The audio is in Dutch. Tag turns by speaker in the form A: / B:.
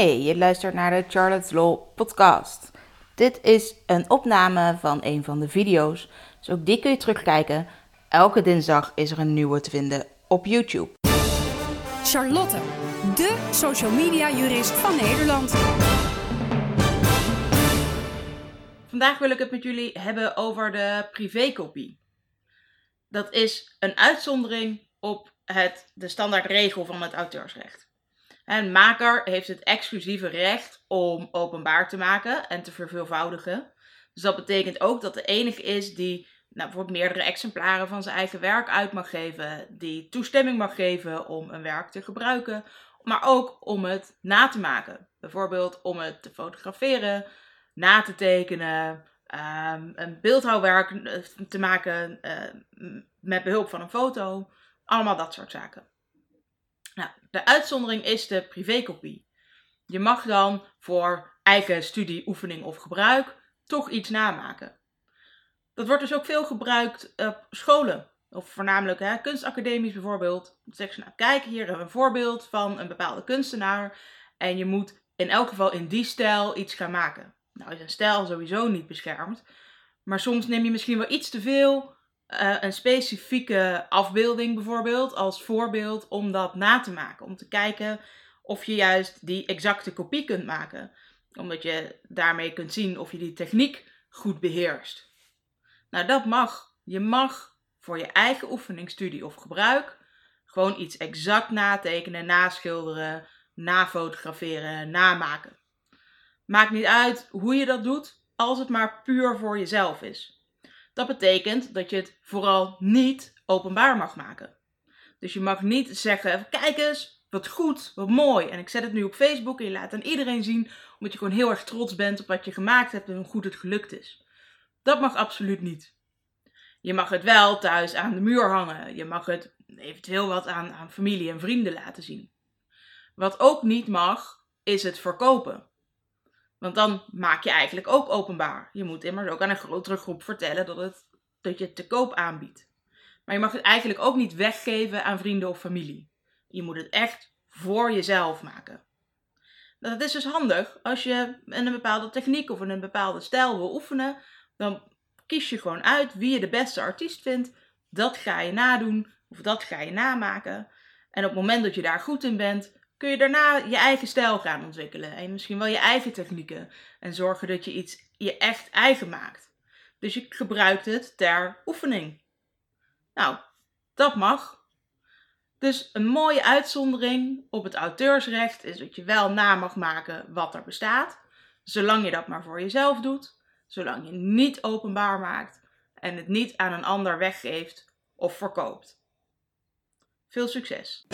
A: Hey, je luistert naar de Charlotte's Law podcast. Dit is een opname van een van de video's, dus ook die kun je terugkijken. Elke dinsdag is er een nieuwe te vinden op YouTube.
B: Charlotte, de social media jurist van Nederland.
A: Vandaag wil ik het met jullie hebben over de privékopie. Dat is een uitzondering op het, de standaardregel van het auteursrecht. Een maker heeft het exclusieve recht om openbaar te maken en te verveelvoudigen. Dus dat betekent ook dat de enige is die nou, bijvoorbeeld meerdere exemplaren van zijn eigen werk uit mag geven, die toestemming mag geven om een werk te gebruiken, maar ook om het na te maken. Bijvoorbeeld om het te fotograferen, na te tekenen, um, een beeldhouwwerk eh, te maken uh, met behulp van een foto. Allemaal dat soort zaken. Nou, de uitzondering is de privékopie. Je mag dan voor eigen studie, oefening of gebruik toch iets namaken. Dat wordt dus ook veel gebruikt op scholen. Of voornamelijk hè, kunstacademies bijvoorbeeld. Dan zeggen ze, nou kijk, hier hebben we een voorbeeld van een bepaalde kunstenaar. En je moet in elk geval in die stijl iets gaan maken. Nou is een stijl sowieso niet beschermd. Maar soms neem je misschien wel iets te veel uh, een specifieke afbeelding bijvoorbeeld als voorbeeld om dat na te maken. Om te kijken of je juist die exacte kopie kunt maken. Omdat je daarmee kunt zien of je die techniek goed beheerst. Nou, dat mag. Je mag voor je eigen oefening, studie of gebruik gewoon iets exact natekenen, naschilderen, nafotograferen, namaken. Maakt niet uit hoe je dat doet, als het maar puur voor jezelf is. Dat betekent dat je het vooral niet openbaar mag maken. Dus je mag niet zeggen: kijk eens, wat goed, wat mooi. En ik zet het nu op Facebook en je laat aan iedereen zien, omdat je gewoon heel erg trots bent op wat je gemaakt hebt en hoe goed het gelukt is. Dat mag absoluut niet. Je mag het wel thuis aan de muur hangen. Je mag het eventueel wat aan, aan familie en vrienden laten zien. Wat ook niet mag, is het verkopen. Want dan maak je eigenlijk ook openbaar. Je moet immers ook aan een grotere groep vertellen dat, het, dat je het te koop aanbiedt. Maar je mag het eigenlijk ook niet weggeven aan vrienden of familie. Je moet het echt voor jezelf maken. Dat is dus handig als je een bepaalde techniek of een bepaalde stijl wil oefenen. Dan kies je gewoon uit wie je de beste artiest vindt. Dat ga je nadoen of dat ga je namaken. En op het moment dat je daar goed in bent, kun je daarna je eigen stijl gaan ontwikkelen. En misschien wel je eigen technieken. En zorgen dat je iets je echt eigen maakt. Dus je gebruikt het ter oefening. Nou, dat mag. Dus een mooie uitzondering op het auteursrecht is dat je wel na mag maken wat er bestaat. Zolang je dat maar voor jezelf doet. Zolang je niet openbaar maakt en het niet aan een ander weggeeft of verkoopt. Veel succes!